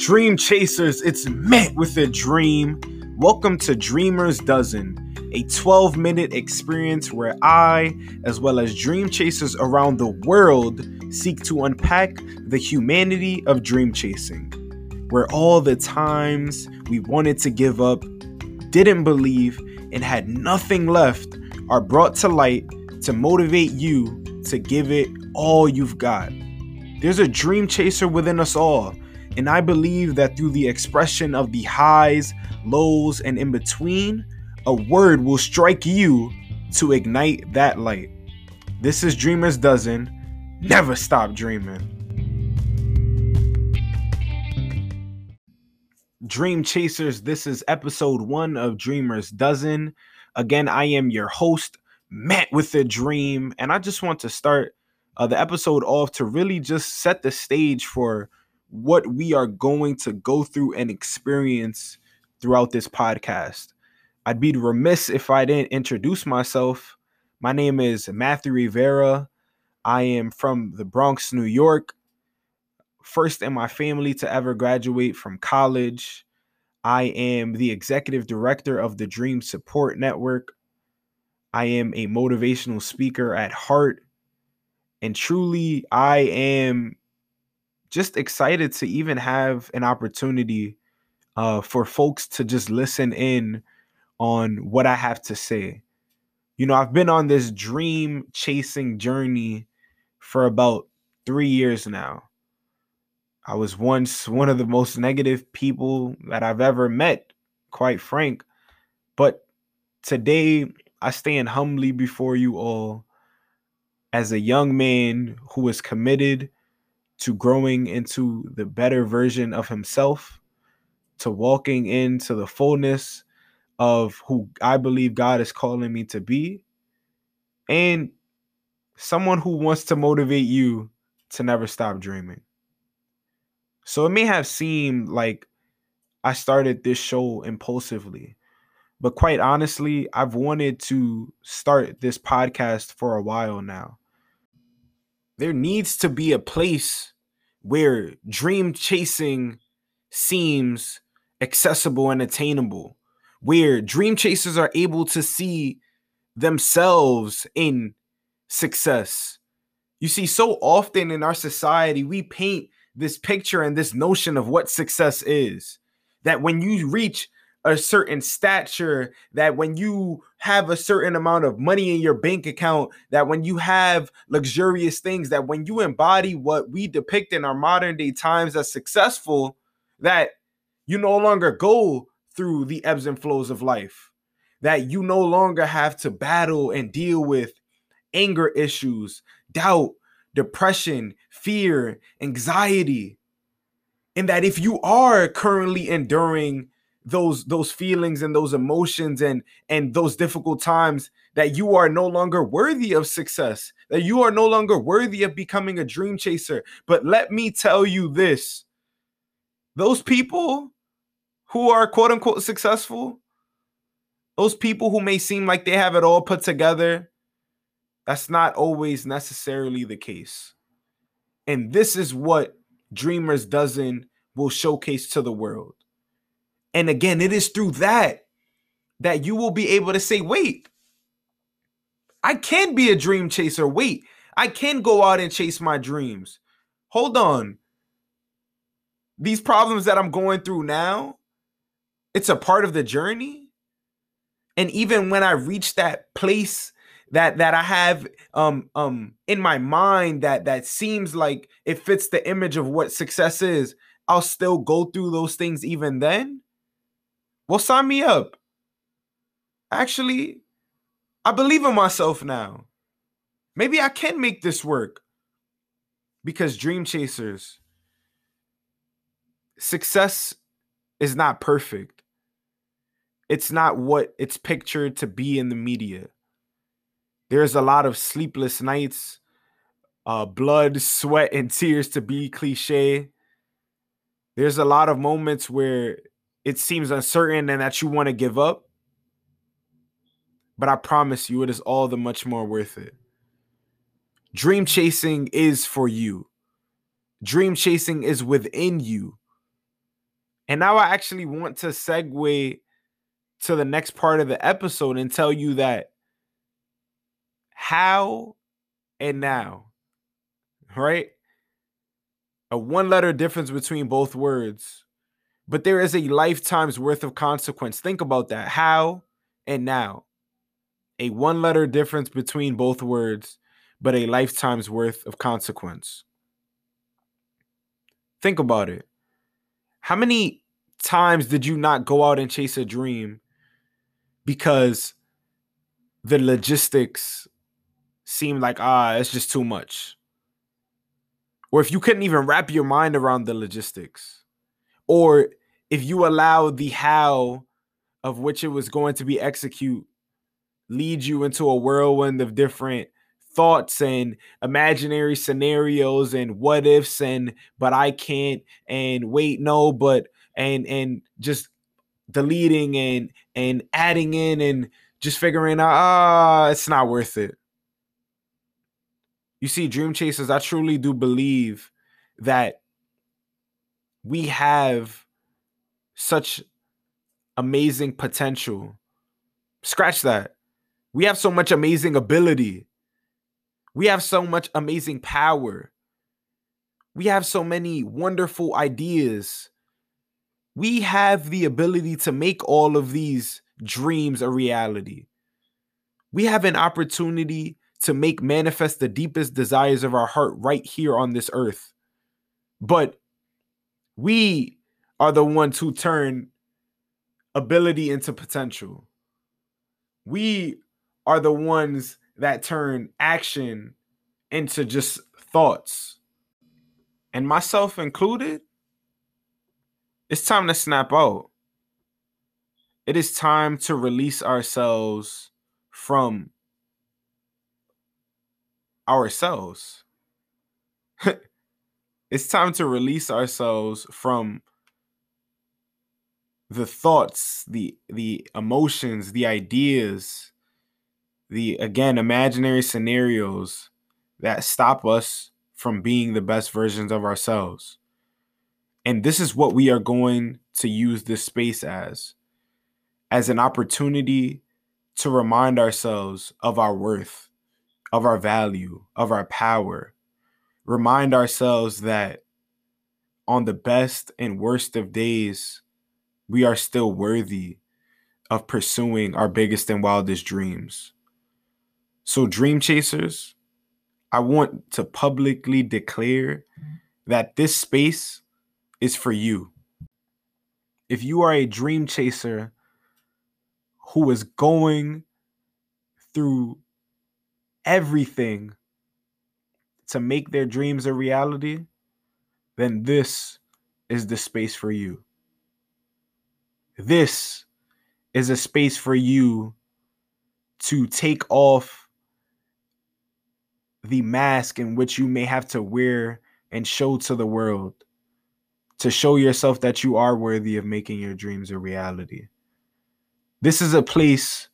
Dream Chasers, it's Matt with a dream. Welcome to Dreamers Dozen, a 12 minute experience where I, as well as dream chasers around the world, seek to unpack the humanity of dream chasing. Where all the times we wanted to give up, didn't believe, and had nothing left are brought to light to motivate you to give it all you've got. There's a dream chaser within us all and I believe that through the expression of the highs, lows, and in between, a word will strike you to ignite that light. This is Dreamers Dozen. Never stop dreaming. Dream Chasers, this is episode one of Dreamers Dozen. Again, I am your host, Matt with a Dream, and I just want to start uh, the episode off to really just set the stage for what we are going to go through and experience throughout this podcast. I'd be remiss if I didn't introduce myself. My name is Matthew Rivera. I am from the Bronx, New York. First in my family to ever graduate from college. I am the executive director of the Dream Support Network. I am a motivational speaker at heart. And truly, I am just excited to even have an opportunity uh, for folks to just listen in on what I have to say. You know, I've been on this dream chasing journey for about three years now. I was once one of the most negative people that I've ever met, quite frank. But today, I stand humbly before you all as a young man who is committed to growing into the better version of himself, to walking into the fullness of who I believe God is calling me to be, and someone who wants to motivate you to never stop dreaming. So it may have seemed like I started this show impulsively, but quite honestly, I've wanted to start this podcast for a while now there needs to be a place where dream chasing seems accessible and attainable, where dream chasers are able to see themselves in success. You see, so often in our society, we paint this picture and this notion of what success is. That when you reach a certain stature, that when you have a certain amount of money in your bank account, that when you have luxurious things, that when you embody what we depict in our modern day times as successful, that you no longer go through the ebbs and flows of life, that you no longer have to battle and deal with anger issues, doubt, depression, fear, anxiety. And that if you are currently enduring those those feelings and those emotions and and those difficult times that you are no longer worthy of success that you are no longer worthy of becoming a dream chaser. But let me tell you this. Those people who are quote unquote successful those people who may seem like they have it all put together that's not always necessarily the case. And this is what dreamers dozen will showcase to the world and again, it is through that that you will be able to say, wait, I can be a dream chaser. Wait, I can go out and chase my dreams. Hold on. These problems that I'm going through now, it's a part of the journey. And even when I reach that place that that I have um um in my mind that that seems like it fits the image of what success is, I'll still go through those things even then. Well, sign me up. Actually, I believe in myself now. Maybe I can make this work. Because dream chasers, success is not perfect. It's not what it's pictured to be in the media. There's a lot of sleepless nights, uh, blood, sweat, and tears to be cliche. There's a lot of moments where it seems uncertain and that you want to give up. But I promise you, it is all the much more worth it. Dream chasing is for you, dream chasing is within you. And now I actually want to segue to the next part of the episode and tell you that how and now, right? A one letter difference between both words, but there is a lifetime's worth of consequence. Think about that. How and now. A one letter difference between both words, but a lifetime's worth of consequence. Think about it. How many times did you not go out and chase a dream because the logistics seemed like ah it's just too much or if you couldn't even wrap your mind around the logistics or if you allow the how of which it was going to be execute lead you into a whirlwind of different thoughts and imaginary scenarios and what ifs and but I can't and wait no but and and just deleting and and adding in and just figuring out ah it's not worth it. You see dream chasers i truly do believe that we have such amazing potential. Scratch that. We have so much amazing ability. We have so much amazing power. We have so many wonderful ideas. We have the ability to make all of these dreams a reality. We have an opportunity to make manifest the deepest desires of our heart right here on this earth. But we are the ones who turn ability into potential. We are the ones that turn action into just thoughts. And myself included, it's time to snap out. It is time to release ourselves from ourselves. it's time to release ourselves from the thoughts, the the emotions, the ideas, the again imaginary scenarios that stop us from being the best versions of ourselves. And this is what we are going to use this space as as an opportunity to remind ourselves of our worth, of our value, of our power. Remind ourselves that on the best and worst of days, we are still worthy of pursuing our biggest and wildest dreams. So, dream chasers, I want to publicly declare that this space is for you. If you are a dream chaser who is going through everything to make their dreams a reality, then this is the space for you. This is a space for you to take off the mask in which you may have to wear and show to the world to show yourself that you are worthy of making your dreams a reality. This is a place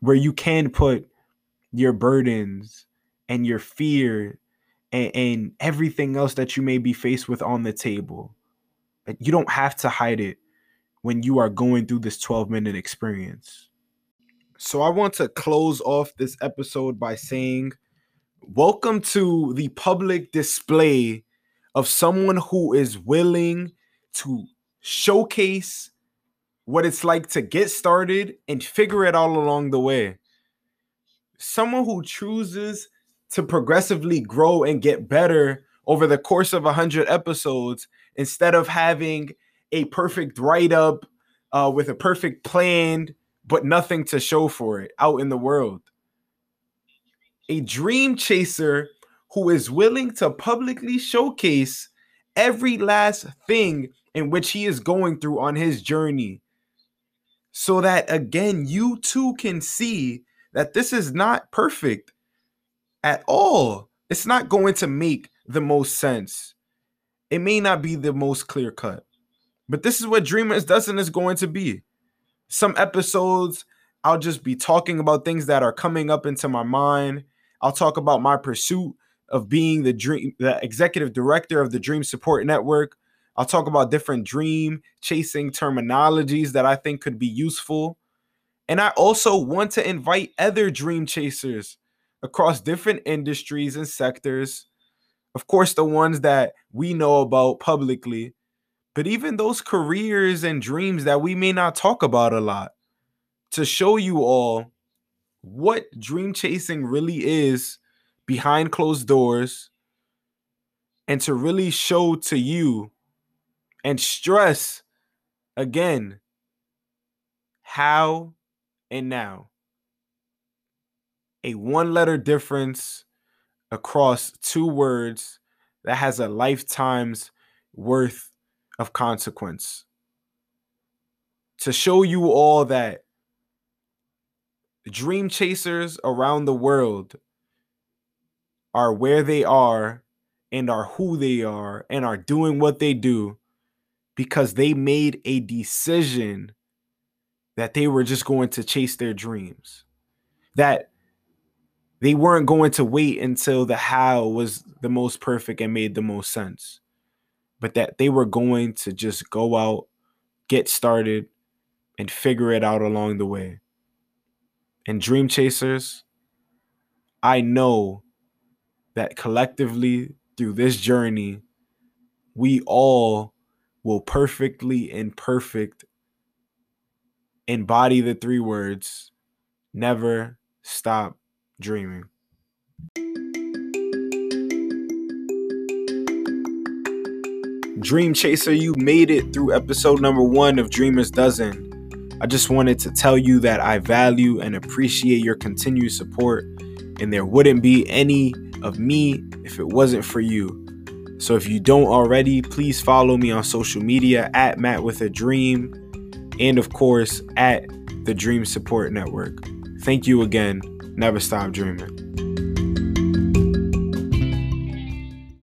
where you can put your burdens and your fear and, and everything else that you may be faced with on the table. You don't have to hide it when you are going through this 12 minute experience. So I want to close off this episode by saying, Welcome to the public display of someone who is willing to showcase what it's like to get started and figure it all along the way. Someone who chooses to progressively grow and get better over the course of 100 episodes instead of having a perfect write up uh, with a perfect plan, but nothing to show for it out in the world. A dream chaser who is willing to publicly showcase every last thing in which he is going through on his journey. So that again, you too can see that this is not perfect at all. It's not going to make the most sense. It may not be the most clear cut, but this is what Dreamers Dozen is going to be. Some episodes, I'll just be talking about things that are coming up into my mind. I'll talk about my pursuit of being the dream the executive director of the dream support network I'll talk about different dream chasing terminologies that I think could be useful. And I also want to invite other dream chasers across different industries and sectors. Of course, the ones that we know about publicly, but even those careers and dreams that we may not talk about a lot to show you all what dream chasing really is behind closed doors and to really show to you and stress again how and now a one letter difference across two words that has a lifetime's worth of consequence. To show you all that dream chasers around the world are where they are and are who they are and are doing what they do because they made a decision that they were just going to chase their dreams. That they weren't going to wait until the how was the most perfect and made the most sense, but that they were going to just go out, get started, and figure it out along the way. And Dream Chasers, I know that collectively through this journey, we all will perfectly and perfect embody the three words never stop dreaming. Dream Chaser, you made it through episode number one of Dreamers Dozen. I just wanted to tell you that I value and appreciate your continued support, and there wouldn't be any of me if it wasn't for you. So if you don't already, please follow me on social media at Matt with a Dream and of course at the Dream Support Network. Thank you again. Never stop dreaming.